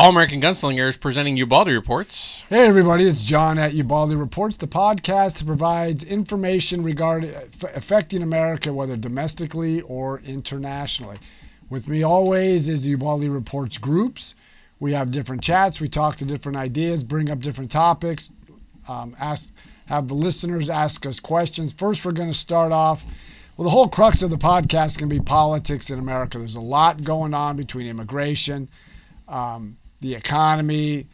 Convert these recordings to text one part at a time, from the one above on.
All American Gunslingers presenting Ubaldi Reports. Hey, everybody, it's John at Ubaldi Reports, the podcast that provides information regarding affecting America, whether domestically or internationally. With me always is the Ubaldi Reports groups. We have different chats, we talk to different ideas, bring up different topics, um, ask, have the listeners ask us questions. First, we're going to start off. Well, the whole crux of the podcast can be politics in America. There's a lot going on between immigration, um, the economy,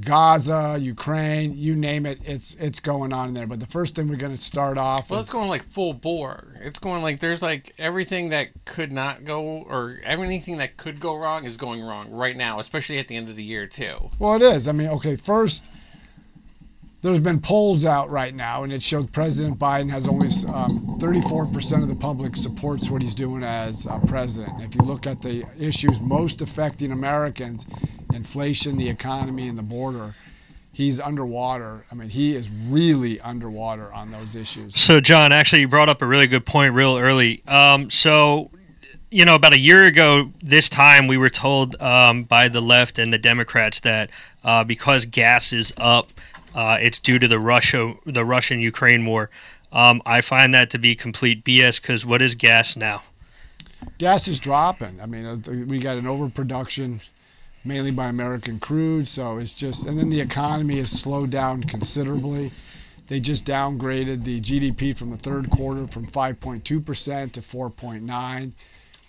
Gaza, Ukraine, you name it, it's it's going on in there. But the first thing we're going to start off. Well, it's going like full bore. It's going like there's like everything that could not go or everything that could go wrong is going wrong right now, especially at the end of the year too. Well, it is. I mean, okay, first. There's been polls out right now, and it showed President Biden has only um, 34% of the public supports what he's doing as uh, president. If you look at the issues most affecting Americans, inflation, the economy, and the border, he's underwater. I mean, he is really underwater on those issues. So, John, actually, you brought up a really good point real early. Um, so, you know, about a year ago, this time we were told um, by the left and the Democrats that uh, because gas is up, uh, it's due to the Russia, the Russian Ukraine war. Um, I find that to be complete BS because what is gas now? Gas is dropping. I mean, uh, we got an overproduction mainly by American crude. So it's just, and then the economy has slowed down considerably. They just downgraded the GDP from the third quarter from 5.2% to 4.9.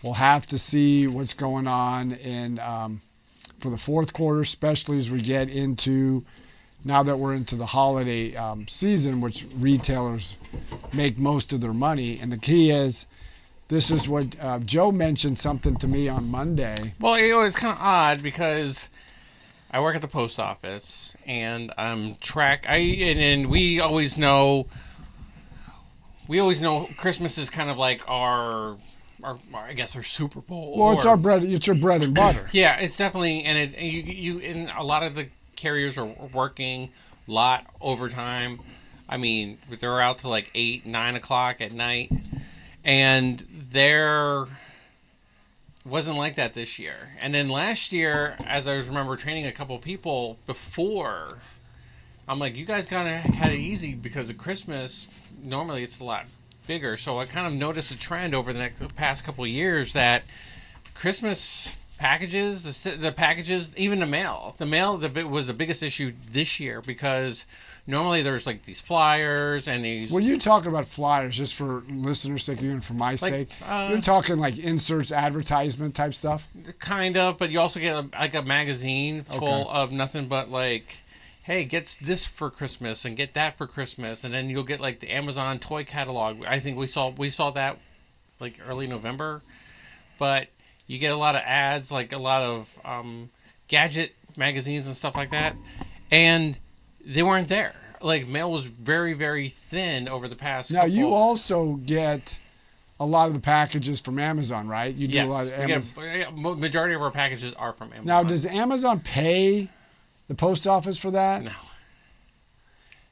We'll have to see what's going on in um, for the fourth quarter, especially as we get into now that we're into the holiday um, season, which retailers make most of their money. And the key is this is what uh, Joe mentioned something to me on Monday. Well, it was kind of odd because I work at the post office and I'm track. I and, and we always know. We always know Christmas is kind of like our our, I guess our Super Bowl. Well, it's our bread. It's your bread and butter. yeah, it's definitely, and it you you and a lot of the carriers are working a lot overtime. I mean, they're out till like eight, nine o'clock at night, and there wasn't like that this year. And then last year, as I remember training a couple people before, I'm like, you guys kind of had it easy because of Christmas. Normally, it's a lot bigger. So I kind of noticed a trend over the next past couple years that Christmas packages, the, the packages, even the mail, the mail the, was the biggest issue this year because normally there's like these flyers and these. When you talking about flyers, just for listeners' sake, even for my like, sake, uh, you're talking like inserts, advertisement type stuff. Kind of, but you also get a, like a magazine full okay. of nothing but like. Hey, get this for Christmas and get that for Christmas, and then you'll get like the Amazon toy catalog. I think we saw we saw that like early November, but you get a lot of ads, like a lot of um, gadget magazines and stuff like that, and they weren't there. Like mail was very very thin over the past. Now couple. you also get a lot of the packages from Amazon, right? You do yes, a lot of Amazon. majority of our packages are from Amazon. Now, does Amazon pay the post office for that? No.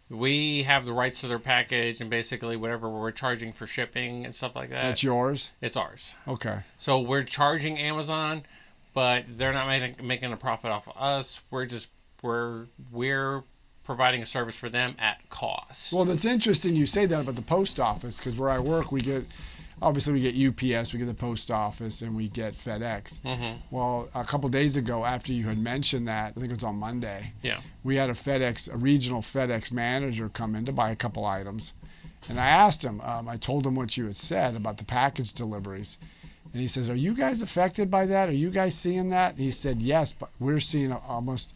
We have the rights to their package, and basically whatever we're charging for shipping and stuff like that. That's yours. It's ours. Okay. So we're charging Amazon, but they're not making making a profit off of us. We're just we're we're providing a service for them at cost. Well, that's interesting you say that about the post office because where I work, we get obviously we get UPS, we get the post office, and we get FedEx. Mm-hmm. Well, a couple days ago, after you had mentioned that, I think it was on Monday. Yeah. We had a FedEx, a regional FedEx manager come in to buy a couple items, and I asked him. Um, I told him what you had said about the package deliveries. And he says, "Are you guys affected by that? Are you guys seeing that?" And he said, "Yes, but we're seeing almost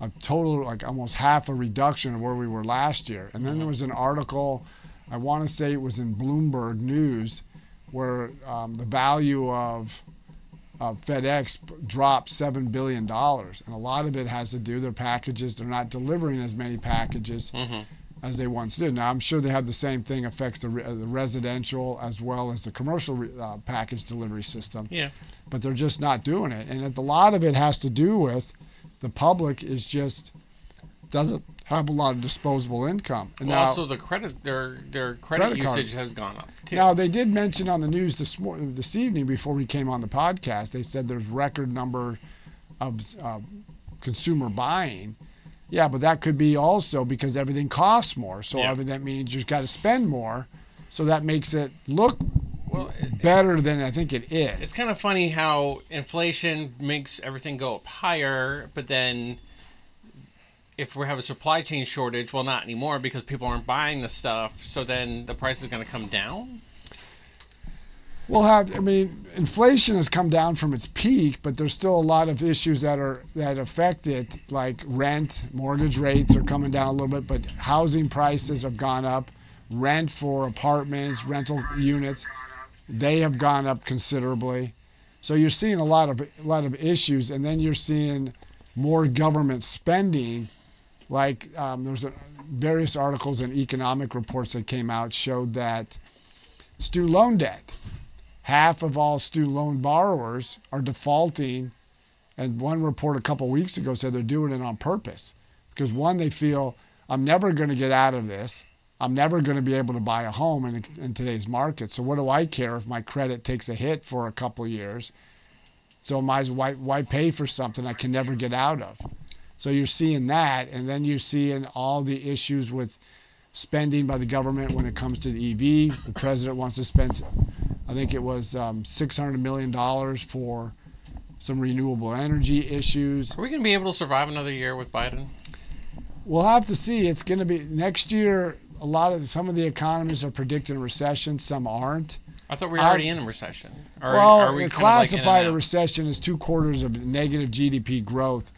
a total like almost half a reduction of where we were last year. And then there mm-hmm. was an article, I want to say it was in Bloomberg News, where um, the value of FedEx dropped seven billion dollars, and a lot of it has to do their packages. They're not delivering as many packages mm-hmm. as they once did. Now I'm sure they have the same thing affects the, uh, the residential as well as the commercial uh, package delivery system. Yeah, but they're just not doing it, and a lot of it has to do with the public is just doesn't have a lot of disposable income. And well, now, also the credit their their credit, credit usage has gone up too. Now they did mention on the news this morning, this evening before we came on the podcast, they said there's record number of uh, consumer buying. Yeah, but that could be also because everything costs more. So Yeah. I mean, that means you've got to spend more. So that makes it look Well, it- better than I think it is. it's kind of funny how inflation makes everything go up higher, but then if we have a supply chain shortage, well, not anymore because people aren't buying the stuff. So then the price is going to come down. We'll have. I mean, inflation has come down from its peak, but there's still a lot of issues that are that affect it, like rent, mortgage rates are coming down a little bit, but housing prices have gone up. Rent for apartments, rental units, they have gone up considerably. So you're seeing a lot of a lot of issues, and then you're seeing more government spending. Like um, there's a, various articles and economic reports that came out showed that student loan debt half of all student loan borrowers are defaulting. And one report a couple weeks ago said they're doing it on purpose because one, they feel I'm never going to get out of this. I'm never going to be able to buy a home in, in today's market. So what do I care if my credit takes a hit for a couple years? So as why, why pay for something I can never get out of? So you're seeing that, and then you're seeing all the issues with spending by the government when it comes to the EV. The president wants to spend I think it was um, $600 million for some renewable energy issues. Are we going to be able to survive another year with Biden? We'll have to see. It's going to be next year. A lot of some of the economists are predicting a recession. Some aren't. I thought we were I- already in a recession. Or well, are we of like classified a recession as two quarters of negative GDP growth.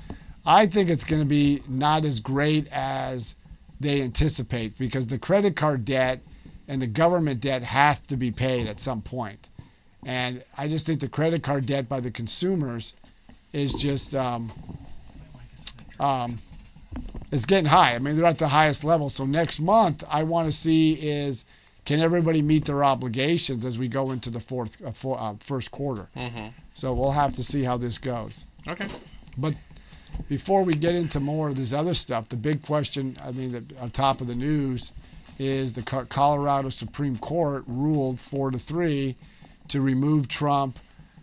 I think it's going to be not as great as they anticipate because the credit card debt and the government debt have to be paid at some point. And I just think the credit card debt by the consumers is just um, um, it's getting high. I mean, they're at the highest level. So next month, I want to see is can everybody meet their obligations as we go into the fourth uh, for, uh, first quarter. Mhm. So we'll have to see how this goes. Okay. Before we get into more of this other stuff, the big question, I mean, that on top of the news, is the Colorado Supreme Court ruled four to three to remove Trump,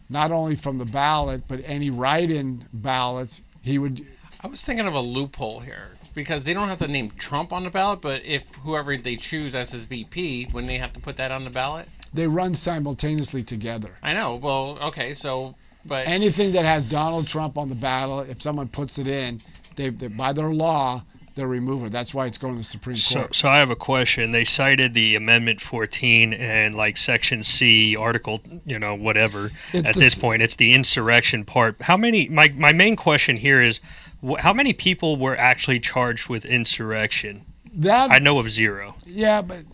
not only from the ballot but any write-in ballots. He would I was thinking of a loophole here because they don't have to name Trump on the ballot, but if whoever they choose as his VP, when they have to put that on the ballot. they run simultaneously together. I know. Well, okay, so but Anything that has Donald Trump on the ballot, if someone puts it in, they, they by their law they'll remove it. That's why it's going to the Supreme So, Court. so I have a question. They cited the Amendment 14 and like Section C, Article, you know, whatever. It's At the this point, it's the insurrection part. How many? My my main question here is, wh- how many people were actually charged with insurrection? that I know of zero. Yeah, but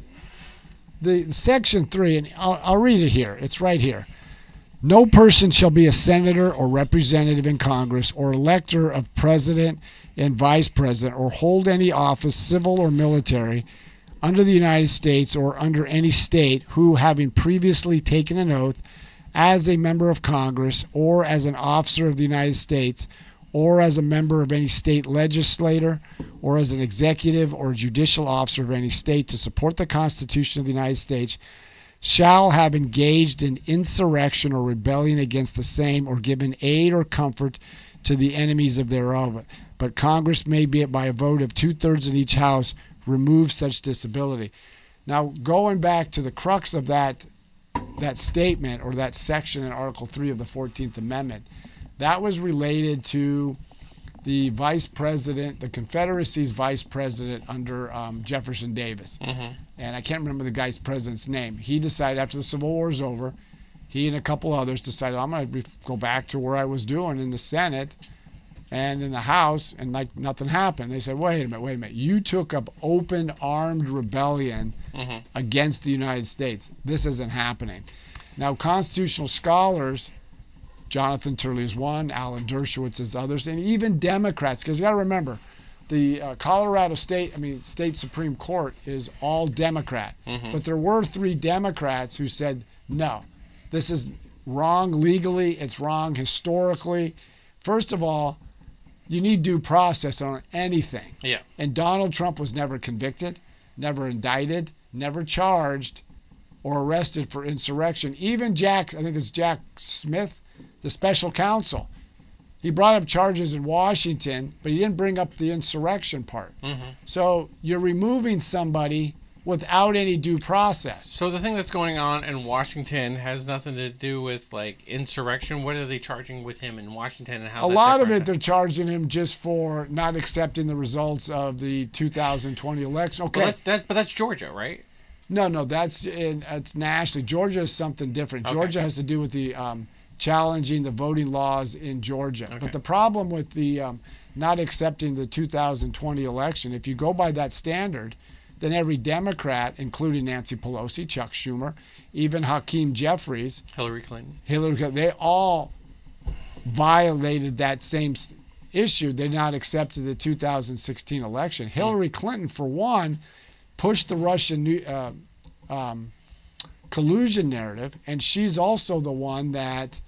the section three, and I'll, I'll read it here. It's right here. No person shall be a senator or representative in Congress or elector of president and vice president or hold any office, civil or military, under the United States or under any state who, having previously taken an oath as a member of Congress or as an officer of the United States or as a member of any state legislator or as an executive or judicial officer of any state to support the Constitution of the United States shall have engaged in insurrection or rebellion against the same or given aid or comfort to the enemies of thereof. But Congress may be by a vote of two thirds in each house remove such disability. Now, going back to the crux of that that statement or that section in Article 3 of the 14th Amendment, that was related to the vice president, the Confederacy's vice president under um, Jefferson Davis. Mhm. And I can't remember the guy's president's name. He decided after the Civil War is over, he and a couple others decided, I'm going to go back to where I was doing in the Senate and in the House, and like nothing happened. They said, wait a minute, wait a minute. You took up open armed rebellion Mhm. against the United States. This isn't happening. Now, constitutional scholars, Jonathan Turley is one, Alan Dershowitz is others, and even Democrats, because you got to remember, the uh, Colorado State, I mean, State Supreme Court is all Democrat. Mhm. But there were three Democrats who said, no, this is wrong legally, it's wrong historically. First of all, you need due process on anything. Yeah. And Donald Trump was never convicted, never indicted, never charged or arrested for insurrection. Even Jack, I think it's Jack Smith, the special counsel, He brought up charges in Washington, but he didn't bring up the insurrection part. Mm-hmm. So you're removing somebody without any due process. So the thing that's going on in Washington has nothing to do with like insurrection. What are they charging with him in Washington, and how? A lot of it, they're charging him just for not accepting the results of the 2020 election. Okay, Well, that's that, but that's Georgia, right? no, no, that's in, it's nationally. Georgia is something different. Okay. Georgia has to do with the um, challenging the voting laws in Georgia. Okay. But the problem with the um, not accepting the 2020 election, if you go by that standard, then every Democrat, including Nancy Pelosi, Chuck Schumer, even Hakeem Jeffries, Hillary Clinton. Hillary Clinton, they all violated that same issue. They not accepted the 2016 election. Hillary Clinton, for one, pushed the Russian uh, um, collusion narrative, and she's also the one that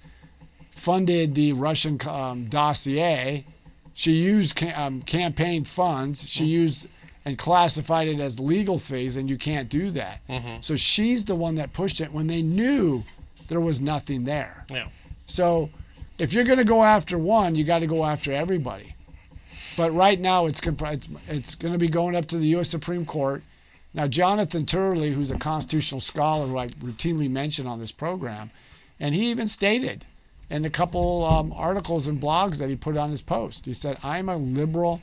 funded the Russian um, dossier. She used ca- um, campaign funds. She used and classified it as legal fees, and you can't do that. Mm-hmm. So she's the one that pushed it when they knew there was nothing there. Yeah. So if you're going to go after one, you got to go after everybody. But right now, it's comp- it's, it's going to be going up to the U.S. Supreme Court. Now, Jonathan Turley, who's a constitutional scholar who I routinely mention on this program, and he even stated in a couple um, articles and blogs that he put on his post, he said, I'm a liberal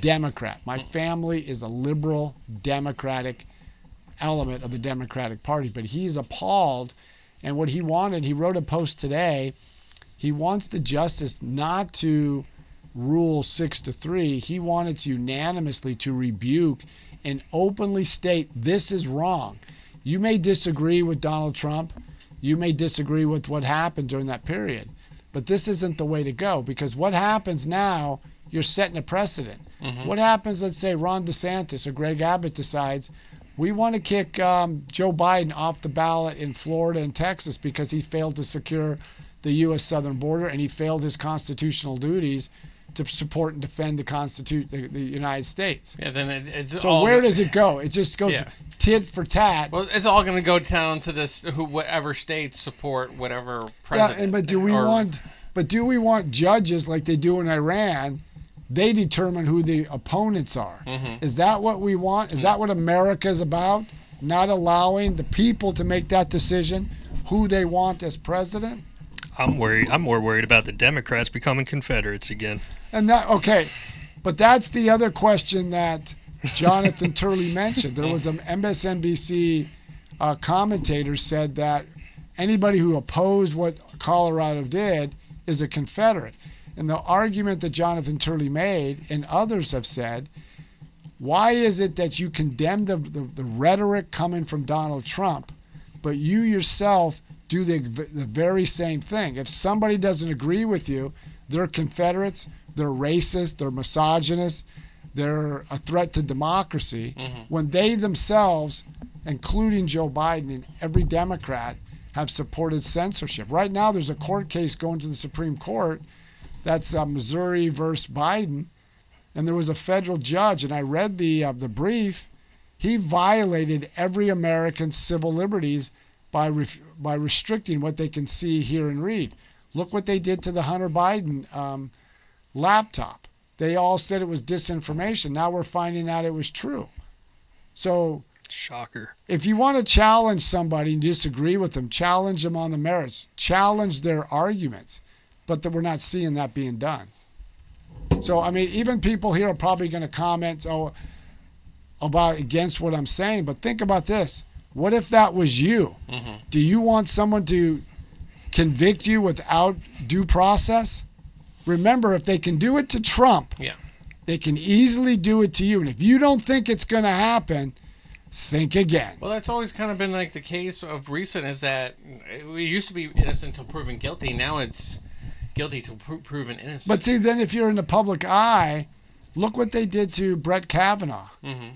Democrat. My family is a liberal Democratic element of the Democratic Party. But he's appalled. And what he wanted, he wrote a post today. He wants the justice not to rule six to three. He wanted to unanimously to rebuke and openly state this is wrong. You may disagree with Donald Trump. You may disagree with what happened during that period. But this isn't the way to go because what happens now, you're setting a precedent. What happens, let's say Ron DeSantis or Greg Abbott decides we want to kick um, Joe Biden off the ballot in Florida and Texas because he failed to secure the U.S. southern border and he failed his constitutional duties to support and defend the Constitu- the, the United States. Yeah. Then it, it's So all where does it go? It just goes Yeah. tit for tat. Well, it's all going to go down to this. Who, whatever states support whatever Yeah, president. and, but do we or- want? But do we want judges like they do in Iran? They determine who the opponents are. Mhm. Is that what we want? Is that what America is about? Not allowing the people to make that decision who they want as president? I'm worried. I'm more worried about the Democrats becoming Confederates again. And that okay, but that's the other question that Jonathan Turley mentioned. There was an MSNBC uh, commentator said that anybody who opposed what Colorado did is a Confederate. And the argument that Jonathan Turley made and others have said, why is it that you condemn the, the, the rhetoric coming from Donald Trump, but you yourself do the, the very same thing? If somebody doesn't agree with you, they're Confederates, they're racist, they're misogynist, they're a threat to democracy, Mhm. when they themselves, including Joe Biden and every Democrat, have supported censorship. Right now, there's a court case going to the Supreme Court that's uh, Missouri versus Biden, and there was a federal judge, and I read the uh, the brief. He violated every American's civil liberties by ref- by restricting what they can see, hear, and read. Look what they did to the Hunter Biden um, laptop. They all said it was disinformation. Now we're finding out it was true. So Shocker. if you want to challenge somebody and disagree with them, challenge them on the merits, challenge their arguments, but that we're not seeing that being done. So I mean, even people here are probably going to comment oh, about against what I'm saying, but think about this: what if that was you? Mhm. Do you want someone to convict you without due process? Remember, if they can do it to Trump, Yeah. they can easily do it to you. And if you don't think it's going to happen, think again. Well, that's always kind of been like the case of recent is that it used to be innocent until proven guilty. Now it's guilty till pro- proven innocent. But see, then if you're in the public eye, look what they did to Brett Kavanaugh. hmm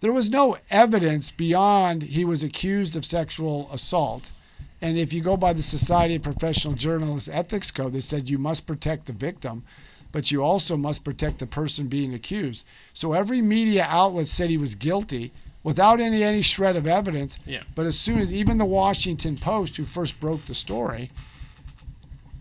There was no evidence beyond he was accused of sexual assault. And if you go by the Society of Professional Journalists Ethics Code, they said you must protect the victim, but you also must protect the person being accused. So every media outlet said he was guilty without any any shred of evidence. Yeah. But as soon as even the Washington Post, who first broke the story,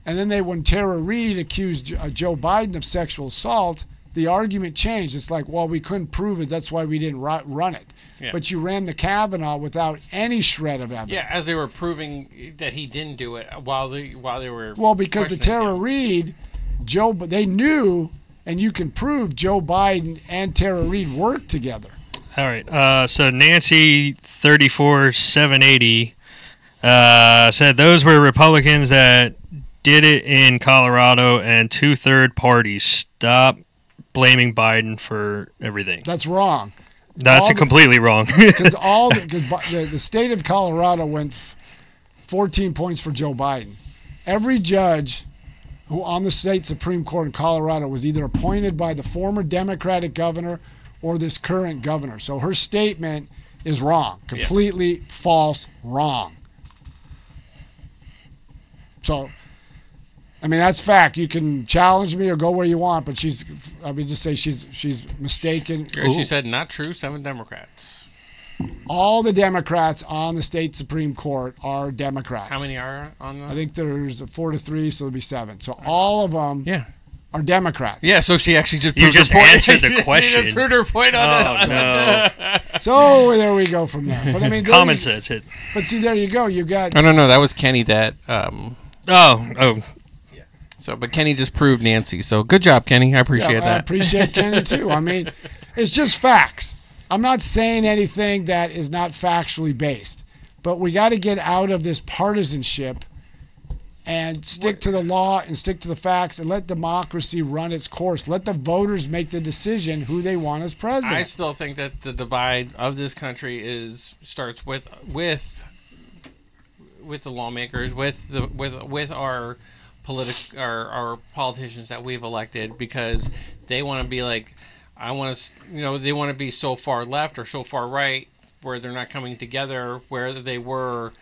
And then they, when Tara Reade accused uh, Joe Biden of sexual assault, the argument changed. It's like, well, we couldn't prove it. That's why we didn't ru- run it. Yeah. But you ran the Kavanaugh without any shred of evidence. Yeah, as they were proving that he didn't do it while they while they were. Well, because the Tara him. Reade, Joe, they knew, and you can prove Joe Biden and Tara Reade worked together. All right. Uh, so Nancy thirty four seven eighty uh, said those were Republicans that did it in Colorado and two third parties. Stop blaming Biden for everything. That's wrong. That's the- completely wrong. Because all the, the, the state of Colorado went f- 14 points for Joe Biden. Every judge who on the state Supreme Court in Colorado was either appointed by the former Democratic governor or this current governor. So her statement is wrong, completely false, wrong. So, I mean that's fact. You can challenge me or go where you want, but she's. I mean, just say she's she's mistaken. She said, "Not true." Seven Democrats. all the Democrats on the state Supreme Court are Democrats. How many are on the? I think there's a four to three, so there'll be seven. So all of them Yeah. are Democrats. Yeah. So she actually just You proved her just point. answered the She just question. proved her point on oh no! So there we go from there. But I mean, there Common you- sense hit. But see, there you go. You got No, no, no. That was Kenny. That um. Oh, oh, So, but Kenny just proved Nancy. So good job, Kenny. I appreciate Yeah, I appreciate Kenny too. I mean, it's just facts. I'm not saying anything that is not factually based, but we got to get out of this partisanship and stick to the law and stick to the facts and let democracy run its course. Let the voters make the decision who they want as president. I still think that the divide of this country is starts with with with the lawmakers, with the with with our politic our, our politicians that we've elected because they want to be like I want to you know they want to be so far left or so far right where they're not coming together where they were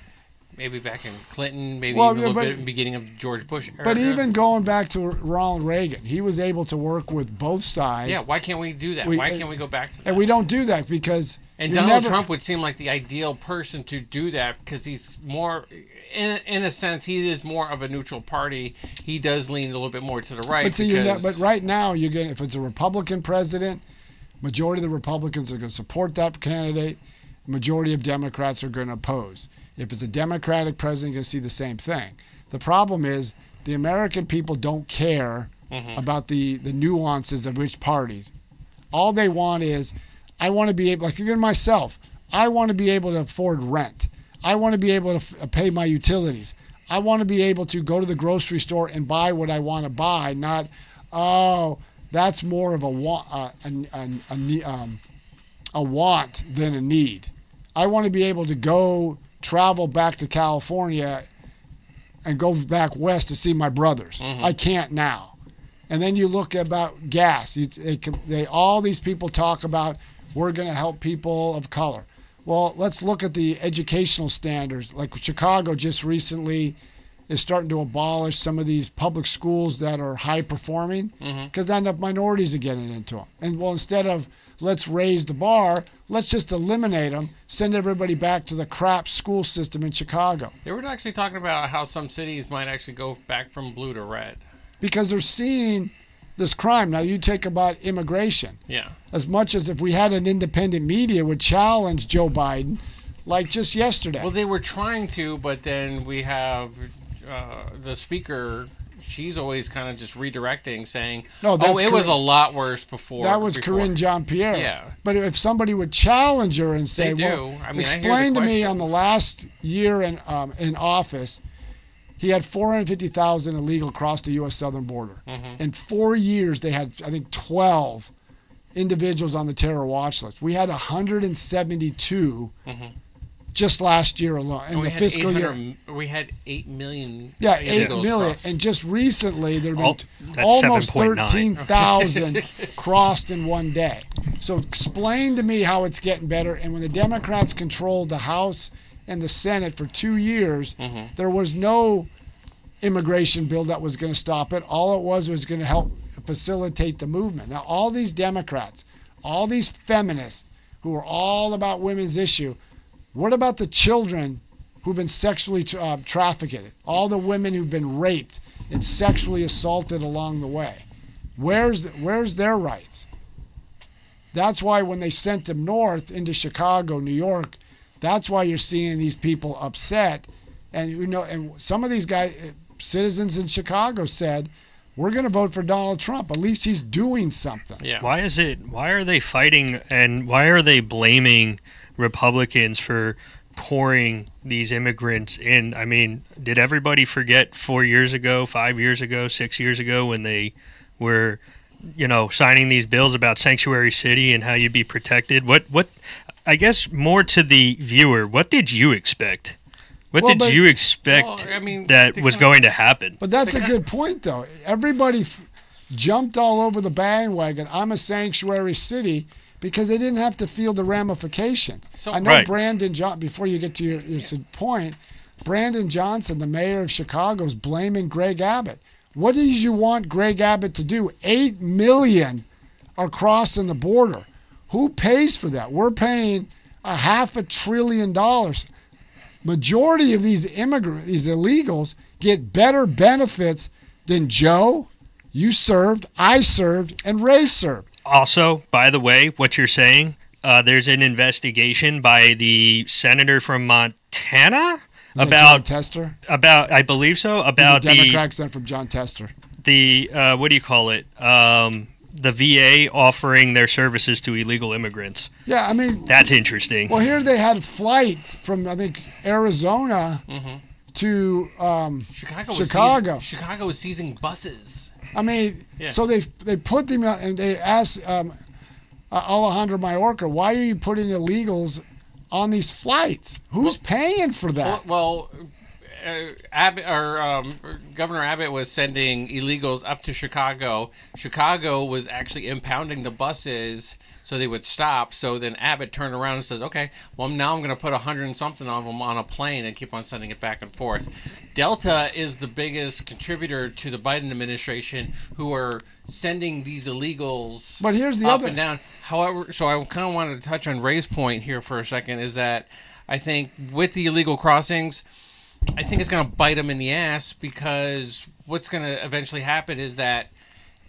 maybe back in Clinton maybe Well, even a little but- bit in the beginning of George Bush era. but even going back to Ronald Reagan, he was able to work with both sides. yeah why can't we do that We- why can't we go back to that And we don't do that because And Donald never- Trump would seem like the ideal person to do that because he's more, in, in a sense, he is more of a neutral party. He does lean a little bit more to the right. But see, you're not, but right now you're getting if it's a Republican president, majority of the Republicans are going to support that candidate. Majority of Democrats are going to oppose. If it's a Democratic president, you're going to see the same thing. The problem is the American people don't care Mhm. about the the nuances of which parties. All they want is, I want to be able, like even myself, I want to be able to afford rent. I want to be able to f- pay my utilities. I want to be able to go to the grocery store and buy what I want to buy, not, oh, that's more of a want, uh, a, a, a, um, a want than a need. I want to be able to go travel back to California and go back west to see my brothers. Mhm. I can't now. And then you look about gas. You, they, they, all these people talk about we're going to help people of color. Well, let's look at the educational standards. Like Chicago just recently is starting to abolish some of these public schools that are high performing mm-hmm. because not enough minorities are getting into them. And well, instead of let's raise the bar, let's just eliminate them, send everybody back to the crap school system in Chicago They were actually talking about how some cities might actually go back from blue to red. because they're seeing this crime. Now, you take about immigration. Yeah. as much as if we had an independent media would challenge Joe Biden, like just yesterday. Well, they were trying to, but then we have uh, the speaker. She's always kind of just redirecting, saying, No, "Oh, it was a lot worse before." that was before. Corinne Jean Pierre. Yeah. But if somebody would challenge her and say, "Well. I mean, I hear the explain to me on the last year in um, in office, he had 450,000 illegal cross the U.S. southern border. Mhm. In four years, they had I think 12 individuals on the terror watch list. We had 172 Mhm. just last year alone in And the fiscal year. We had eight million. Yeah, eight illegals million, cross. and just recently there have Oh, been that's almost thirteen thousand crossed in one day. So explain to me how it's getting better. And when the Democrats controlled the House and the Senate for two years, Mhm. there was no immigration bill that was going to stop it. All it was was going to help facilitate the movement. Now, all these Democrats, all these feminists who are all about women's issue, what about the children who've been sexually tra- uh, trafficked? All the women who've been raped and sexually assaulted along the way. Where's where's their rights? That's why when they sent them north into Chicago, New York, that's why you're seeing these people upset. And you know, and some of these guys, uh, citizens in Chicago said, "We're going to vote for Donald Trump. At least he's doing something." Yeah. Why is it? Why are they fighting and why are they blaming Republicans for pouring these immigrants in? I mean, did everybody forget four years ago, five years ago, six years ago when they were, you know, signing these bills about sanctuary city and how you'd be protected? What? What? I guess more to the viewer. What did you expect? What Well, did but- you expect Well, I mean, that was kinda- going to happen? But that's a good point, though. Everybody f- jumped all over the bandwagon. I'm a sanctuary city because they didn't have to feel the ramifications. So- I know Right. Brandon John. Before you get to your, your s- point, Brandon Johnson, the mayor of Chicago, is blaming Greg Abbott. What did you want Greg Abbott to do? Eight million are crossing the border. Who pays for that? We're paying a half a trillion dollars majority of these immigrants, these illegals, get better benefits than Joe, you served, I served, and Ray served. Also, by the way, what you're saying, uh, there's an investigation by the senator from Montana Is that John about Tester, about I believe so He's about a the Democrat sent from Jon Tester. the uh, what do you call it? Um, the VA offering their services to illegal immigrants. Yeah, I mean, That's interesting. well, here they had flights from I think Arizona to. Um, Chicago. Was Chicago. Seizing, Chicago was seizing buses. I mean, Yeah. so they they put them out and they asked um, uh, Alejandro Mayorkas, why are you putting illegals on these flights? Who's paying for that? Well, well uh, Abbott or um, Governor Abbott was sending illegals up to Chicago. Chicago was actually impounding the buses so they would stop. So then Abbott turned around and says, "Okay, well now I'm going to put a hundred and something of them on a plane and keep on sending it back and forth." Delta is the biggest contributor to the Biden administration, who are sending these illegals But here's the up other. and down. However, so I kind of wanted to touch on Ray's point here for a second. Is that I think with the illegal crossings, I think it's going to bite them in the ass because what's going to eventually happen is that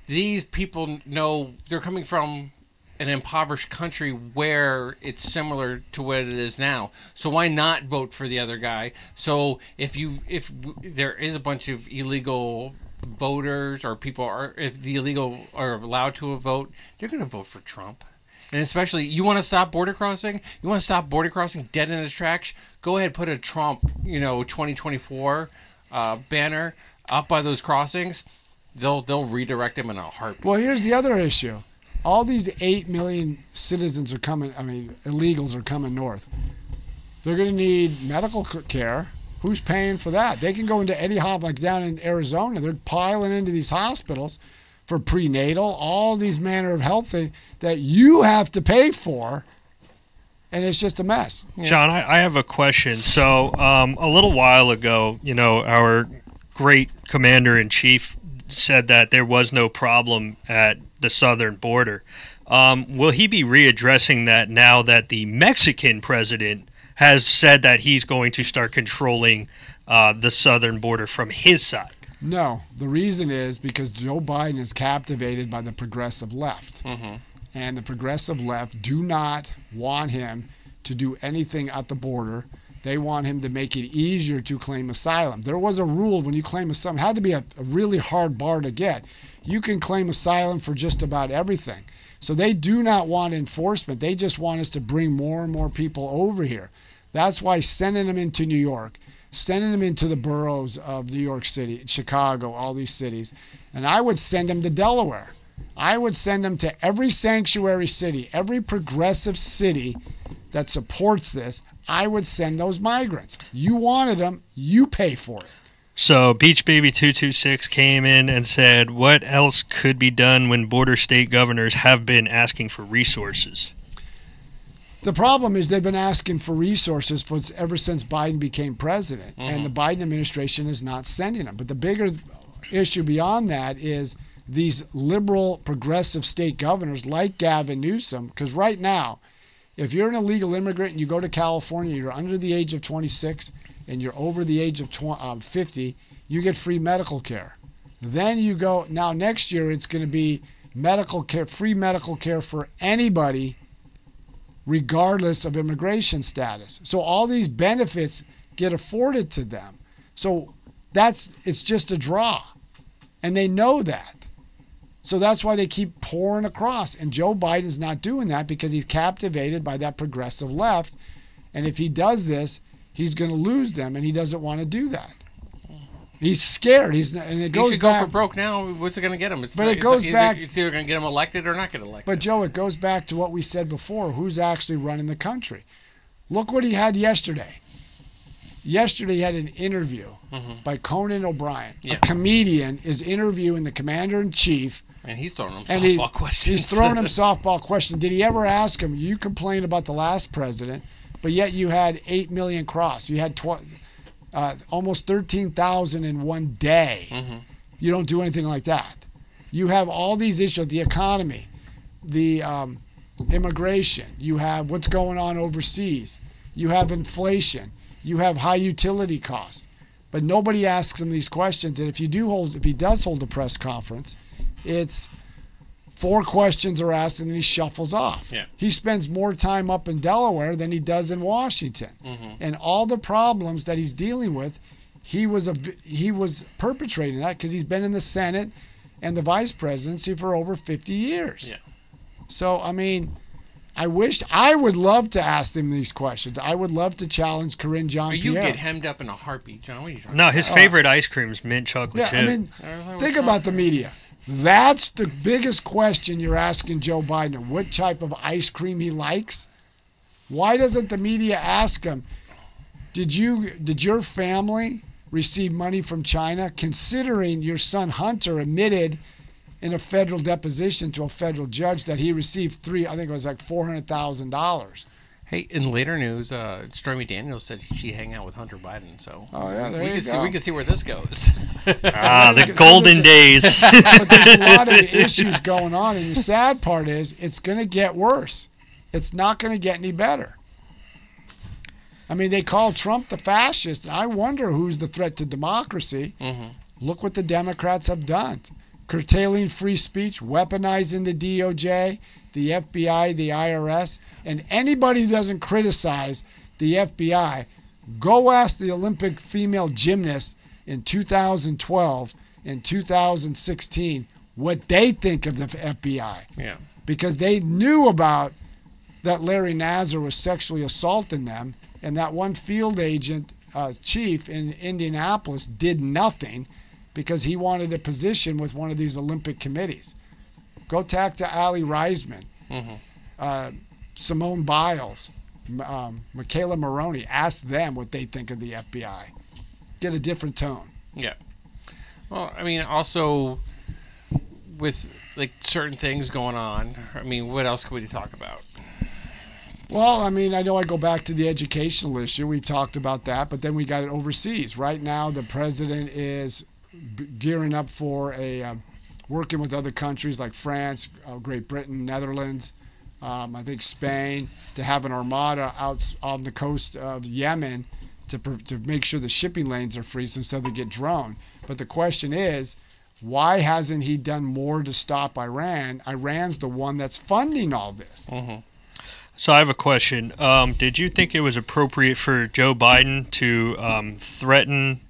these people know they're coming from an impoverished country where it's similar to what it is now. So why not vote for the other guy? So if you if there is a bunch of illegal voters or people are if the illegal are allowed to vote, they're going to vote for Trump. And especially, you want to stop border crossing? You want to stop border crossing dead in its tracks? Go ahead, put a Trump, you know, 2024 uh, banner up by those crossings. They'll they'll redirect them in a heartbeat. Well, here's the other issue. All these 8 million citizens are coming, I mean, illegals are coming north. They're going to need medical care. Who's paying for that? They can go into Eddie Hop, like down in Arizona. They're piling into these hospitals for prenatal, all these manner of health things that you have to pay for. And it's just a mess. John, I, I have a question. So, um, a little while ago, you know, our great commander in chief said that there was no problem at the southern border. Um, will he be readdressing that now that the Mexican president has said that he's going to start controlling uh, the southern border from his side? No, the reason is because Joe Biden is captivated by the progressive left. Mm-hmm. And the progressive left do not want him to do anything at the border. They want him to make it easier to claim asylum. There was a rule when you claim asylum, it had to be a, a really hard bar to get. You can claim asylum for just about everything. So they do not want enforcement. They just want us to bring more and more people over here. That's why sending them into New York, sending them into the boroughs of New York City, Chicago, all these cities, and I would send them to Delaware. I would send them to every sanctuary city, every progressive city that supports this. I would send those migrants. You wanted them, you pay for it. So Beach Baby 226 came in and said, What else could be done when border state governors have been asking for resources? The problem is they've been asking for resources for ever since Biden became president, and the Biden administration is not sending them. But the bigger issue beyond that is these liberal, progressive state governors like Gavin Newsom, because right now, if you're an illegal immigrant and you go to California, you're under the age of 26 and you're over the age of tw- um, 50, you get free medical care. Then you go now next year it's going to be medical care, free medical care for anybody regardless of immigration status. So all these benefits get afforded to them. So that's it's just a draw. And they know that. So that's why they keep pouring across. And Joe Biden's not doing that because he's captivated by that progressive left. And if he does this, he's going to lose them, and he doesn't want to do that. He's scared. He's not, and it goes. He should back. go for broke now. What's it going to get him? It's But not- it it's goes either, back- It's either going to get him elected or not get elected. But Joe, it goes back to what we said before. Who's actually running the country? Look what he had yesterday. Yesterday he had an interview Mhm. by Conan O'Brien. Yeah. A comedian is interviewing the commander in chief, and he's throwing him and he, softball questions. he's throwing him softball question. Did he ever ask him? You complained about the last president, but yet you had eight million cross. You had tw- uh, almost thirteen thousand in one day. Mhm. You don't do anything like that. You have all these issues: the economy, the um, immigration. You have what's going on overseas. You have inflation. You have high utility costs. But nobody asks him these questions. And if you do hold, if he does hold a press conference, it's four questions are asked and then he shuffles off. Yeah. He spends more time up in Delaware than he does in Washington. Mhm. And all the problems that he's dealing with, he was a he was perpetrating that because he's been in the Senate and the vice presidency for over 50 years. Yeah. So I mean, I wished I would love to ask him these questions. I would love to challenge Karine Jean Or you get hemmed up in a heartbeat, John. What are you talking No, his favorite ice cream is mint chocolate yeah, chip. I mean, about? think about the media. That's the biggest question you're asking Joe Biden. What type of ice cream he likes? Why doesn't the media ask him? Did you did your family receive money from China? Considering your son Hunter admitted in a federal deposition to a federal judge that he received three, I think it was like four hundred thousand dollars. Hey, in later news, uh, Stormy Daniels said she hang out with Hunter Biden. So Oh yeah, there we you can go. see we can see where this goes. ah, the golden days. but there's a lot of issues going on, and the sad part is it's going to get worse. It's not going to get any better. I mean, they call Trump the fascist, and I wonder who's the threat to democracy. Mhm. Look what the Democrats have done curtailing free speech, weaponizing the DOJ, the FBI, the IRS, and anybody who doesn't criticize the FBI, go ask the Olympic female gymnast in 2012 and 2016 what they think of the FBI yeah. because they knew about that Larry Nassar was sexually assaulting them, and that one field agent uh, chief in Indianapolis did nothing because he wanted a position with one of these Olympic committees. Go talk to Aly Raisman, Mhm. uh, Simone Biles, um, McKayla Maroney. Ask them what they think of the FBI. Get a different tone. Yeah. Well, I mean, also with like certain things going on. I mean, what else could we talk about? Well, I mean, I know I go back to the educational issue. We talked about that, but then we got it overseas. Right now, the president is gearing up for a um, working with other countries like France, uh, Great Britain, Netherlands, um, I think Spain, to have an armada out on the coast of Yemen to to make sure the shipping lanes are free, so instead they get droned. But the question is. Why hasn't he done more to stop Iran? Iran's the one that's funding all this. Mm-hmm. So I have a question. Um, did you think it was appropriate for Joe Biden to um, threaten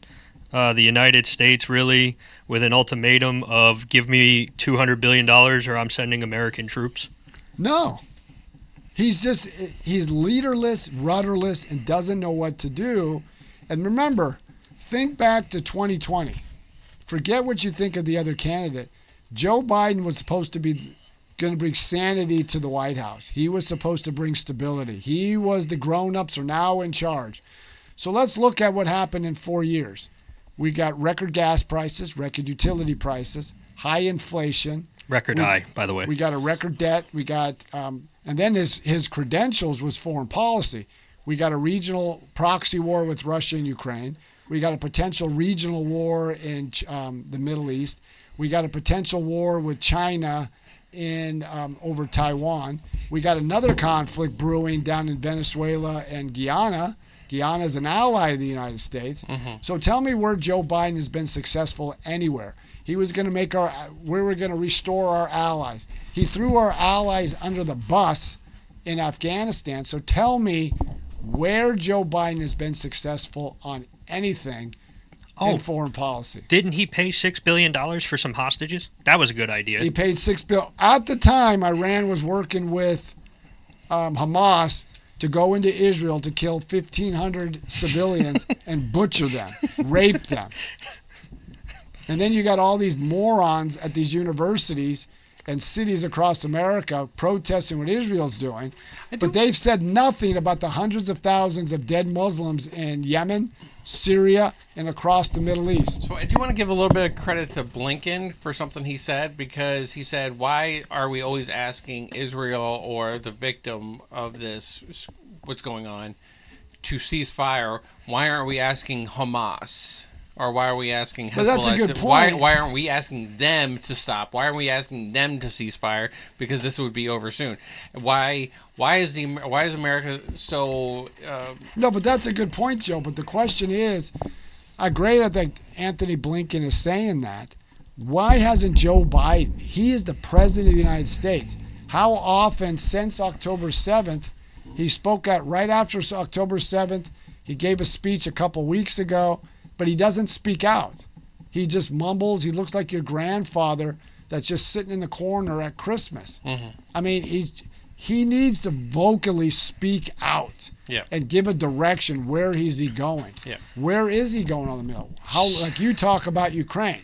uh, the United States really with an ultimatum of give me two hundred billion dollars or I'm sending American troops? No. He's just he's leaderless, rudderless, and doesn't know what to do. And remember, think back to 2020. Forget what you think of the other candidate. Joe Biden was supposed to be going to bring sanity to the White House. He was supposed to bring stability. He was the grown-ups are now in charge. So let's look at what happened in 4 years. We got record gas prices, record utility prices, high inflation, Record We- high, by the way. we got a record debt. We got, um, and then his his credentials was foreign policy. We got a regional proxy war with Russia and Ukraine. We got a potential regional war in um, the Middle East. We got a potential war with China in um, over Taiwan. We got another conflict brewing down in Venezuela and Guyana. Guyana is an ally of the United States. Mhm. So tell me where Joe Biden has been successful anywhere. He was going to make our, we were going to restore our allies. He threw our allies under the bus in Afghanistan. So tell me where Joe Biden has been successful on anything Oh. in foreign policy. Didn't he pay six billion dollars for some hostages? That was a good idea. He paid six bill. At the time, Iran was working with um, Hamas to go into Israel to kill 1,500 civilians and butcher them, rape them. And then you got all these morons at these universities and cities across America protesting what Israel's doing. But they've said nothing about the hundreds of thousands of dead Muslims in Yemen, Syria, and across the Middle East. So I do want to give a little bit of credit to Blinken for something he said because he said, "Why are we always asking Israel or the victim of this, what's going on, to cease fire? Why aren't we asking Hamas?" Or why are we asking Hezbollah? But that's a good to- Why, point. why aren't we asking them to stop? Why aren't we asking them to cease fire? Because this would be over soon. Why? Why is the why is America so? Uh, No, but that's a good point, Joe. But the question is, I agree that Antony Blinken is saying that. Why hasn't Joe Biden? He is the president of the United States. How often since October 7th, he spoke out right after October 7th. He gave a speech a couple weeks ago, but he doesn't speak out. He just mumbles. He looks like your grandfather that's just sitting in the corner at Christmas. Mm-hmm. I mean, he he needs to vocally speak out Yeah. and give a direction. Where is he going? Yeah. Where is he going on the middle? How like you talk about Ukraine.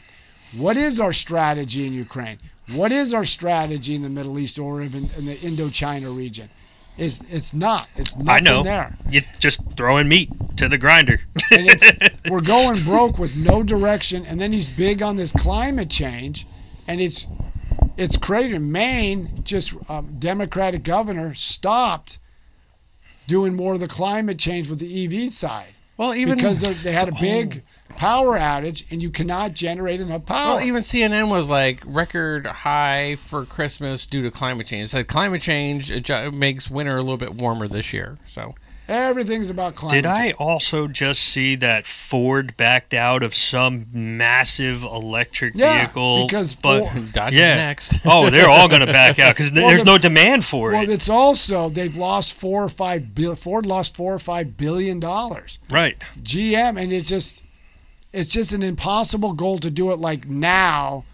What is our strategy in Ukraine? What is our strategy in the Middle East or even in the Indochina region? Is it's not. It's nothing I know. there. You just throwing meat to the grinder. We're going broke with no direction. And then he's big on this climate change, and it's it's crazy. Maine, just um, Democratic governor, stopped doing more of the climate change with the EV side well, even because they're- had a big power outage, and you cannot generate enough power. Well, even CNN was like record high for Christmas due to climate change. It said climate change adju- makes winter a little bit warmer this year. So Everything's about climate. Did I also just see that Ford backed out of some massive electric Yeah, vehicle? because but Ford- Dodge is yeah. next. oh, they're all going to back out because Well, there's the- no demand for Well, it. Well, it's also they've lost four or five. Ford lost four or five billion dollars. Right. GM, and it's just it's just an impossible goal to do it like now.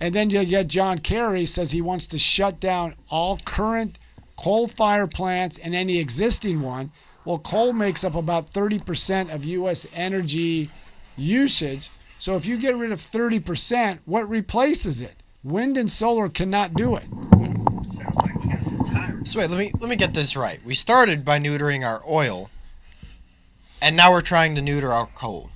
And then you get John Kerry says he wants to shut down all current coal fire plants and any existing one. Well, coal makes up about 30% of U.S. energy usage. So if you get rid of 30%, what replaces it? Wind and solar cannot do it. Sounds like we got some time. So wait, let me let me get this right. We started by neutering our oil, and now we're trying to neuter our coal.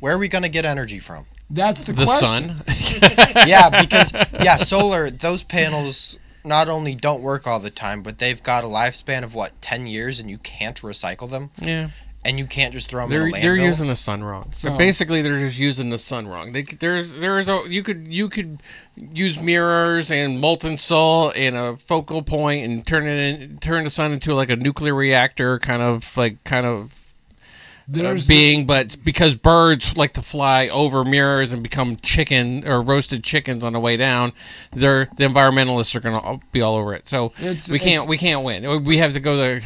Where are we going to get energy from? That's the, the question. sun. Yeah, because yeah, solar those panels not only don't work all the time, but they've got a lifespan of what ten years, and you can't recycle them, yeah, and you can't just throw them they're in a landfill. they're using the sun wrong. So So- basically, they're just using the sun wrong. They, there's there's a you could you could use mirrors and molten salt and a focal point and turn it in, turn the sun into like a nuclear reactor kind of like kind of There's being, but because birds like to fly over mirrors and become chicken or roasted chickens on the way down, they're the environmentalists are going to be all over it. So It's- we can't it's- we can't win. We have to go there.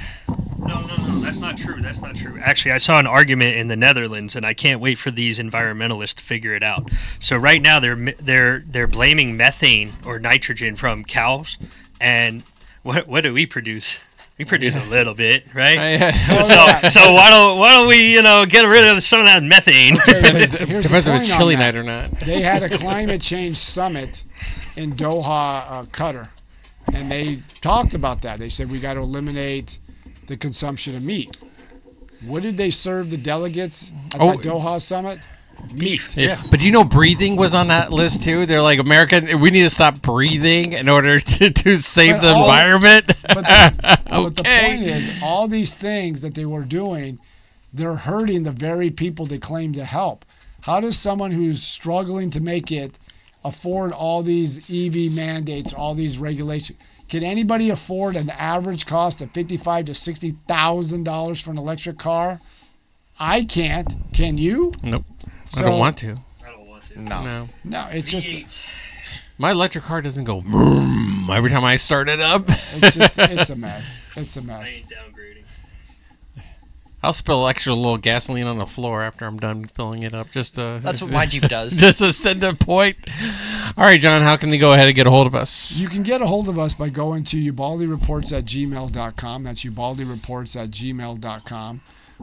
No, no, no. That's not true. That's not true. Actually, I saw an argument in the Netherlands, and I can't wait for these environmentalists to figure it out. So right now, they're they're they're blaming methane or nitrogen from cows, and what what do we produce? We produce a little bit, right? Oh, so yeah. so why don't why don't we you know get rid of some of that methane? Here's the Depends if point it's on chilly night or not. they had a climate change summit in Doha, uh, Qatar, and they talked about that. They said we got to eliminate the consumption of meat. What did they serve the delegates at Oh. that Doha summit? Beef. Yeah. But do you know breathing was on that list too? They're like America. We need to stop breathing in order to, to save But the all- environment. But the, but the point is, all these things that they were doing, they're hurting the very people they claim to help. How does someone who's struggling to make it afford all these EV mandates, all these regulations? Can anybody afford an average cost of fifty-five to sixty thousand dollars for an electric car? I can't. Can you? nope. I So- don't want to. I don't want to. No. No. No, it's just My electric car doesn't go vroom every time I start it up. it's just it's a mess. It's a I mess. ain't downgrading. I'll spill extra little gasoline on the floor after I'm done filling it up. Just uh, That's what my Jeep does. just to send a point. All right, John, how can they go ahead and get a hold of us? You can get a hold of us by going to ubaldireports at gmail.com. That's ubaldireports at gmail.com.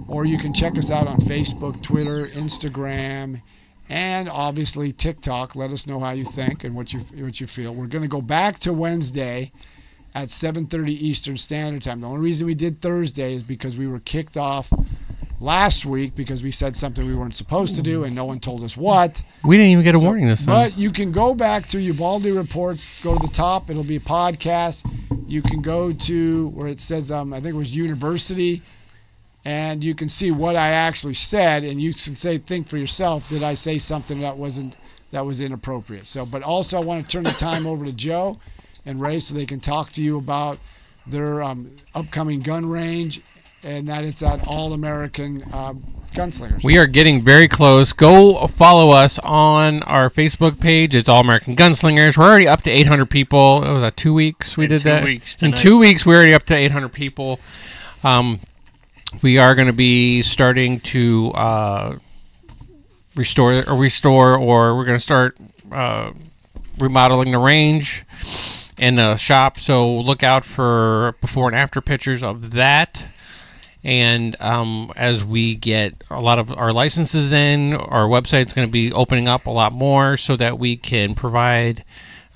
Or you can check us out on Facebook, Twitter, Instagram, and obviously TikTok. Let us know how you think and what you what you feel. We're going to go back to Wednesday at 7:30 Eastern Standard Time. The only reason we did Thursday is because we were kicked off last week because we said something we weren't supposed to do and no one told us what. We didn't even get a warning this time. But you can go back to Ubaldi Reports, go to the top, it'll be a podcast. You can go to where it says, um, I think it was university, and you can see what I actually said, and you can say, think for yourself, did I say something that wasn't that was inappropriate? So, but also I want to turn the time over to Joe and Ray so they can talk to you about their um, upcoming gun range, and that it's at All American um, Gunslingers. We are getting very close. Go follow us on our Facebook page. It's All American Gunslingers. We're already up to 800 people. It was that two weeks we In did two that. weeks In two weeks, we're already up to 800 people. Um, we are going to be starting to uh, restore or restore, or we're going to start uh, remodeling the range and the shop. So look out for before and after pictures of that. And um, as we get a lot of our licenses in, our website's going to be opening up a lot more so that we can provide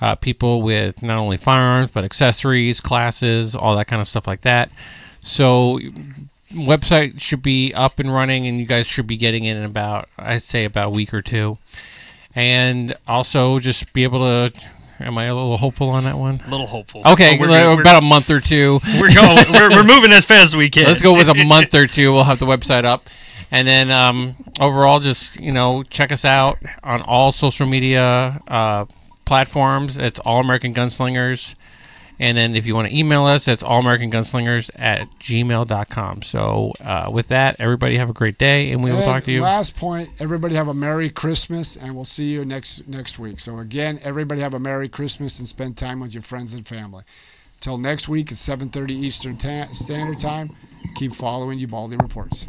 uh, people with not only firearms but accessories, classes, all that kind of stuff like that. So website should be up and running, and you guys should be getting it in about I'd say about a week or two. And also just be able to. Am I a little hopeful on that one? A little hopeful. Okay, we're, good. about a month or two. we're, we're going. We're, we're moving as fast as we can. Let's go with a month or two. We'll have the website up, and then um, overall, just you know, check us out on all social media uh, platforms. It's All American Gunslingers, and then if you want to email us, that's All American Gunslingers at gmail.com. So uh, with that, everybody have a great day, and we will talk to you. Last point, everybody have a Merry Christmas, and we'll see you next next week. So again, everybody have a Merry Christmas and spend time with your friends and family. Till next week at 7:30 Eastern ta- Standard Time. Keep following Ubaldi Reports.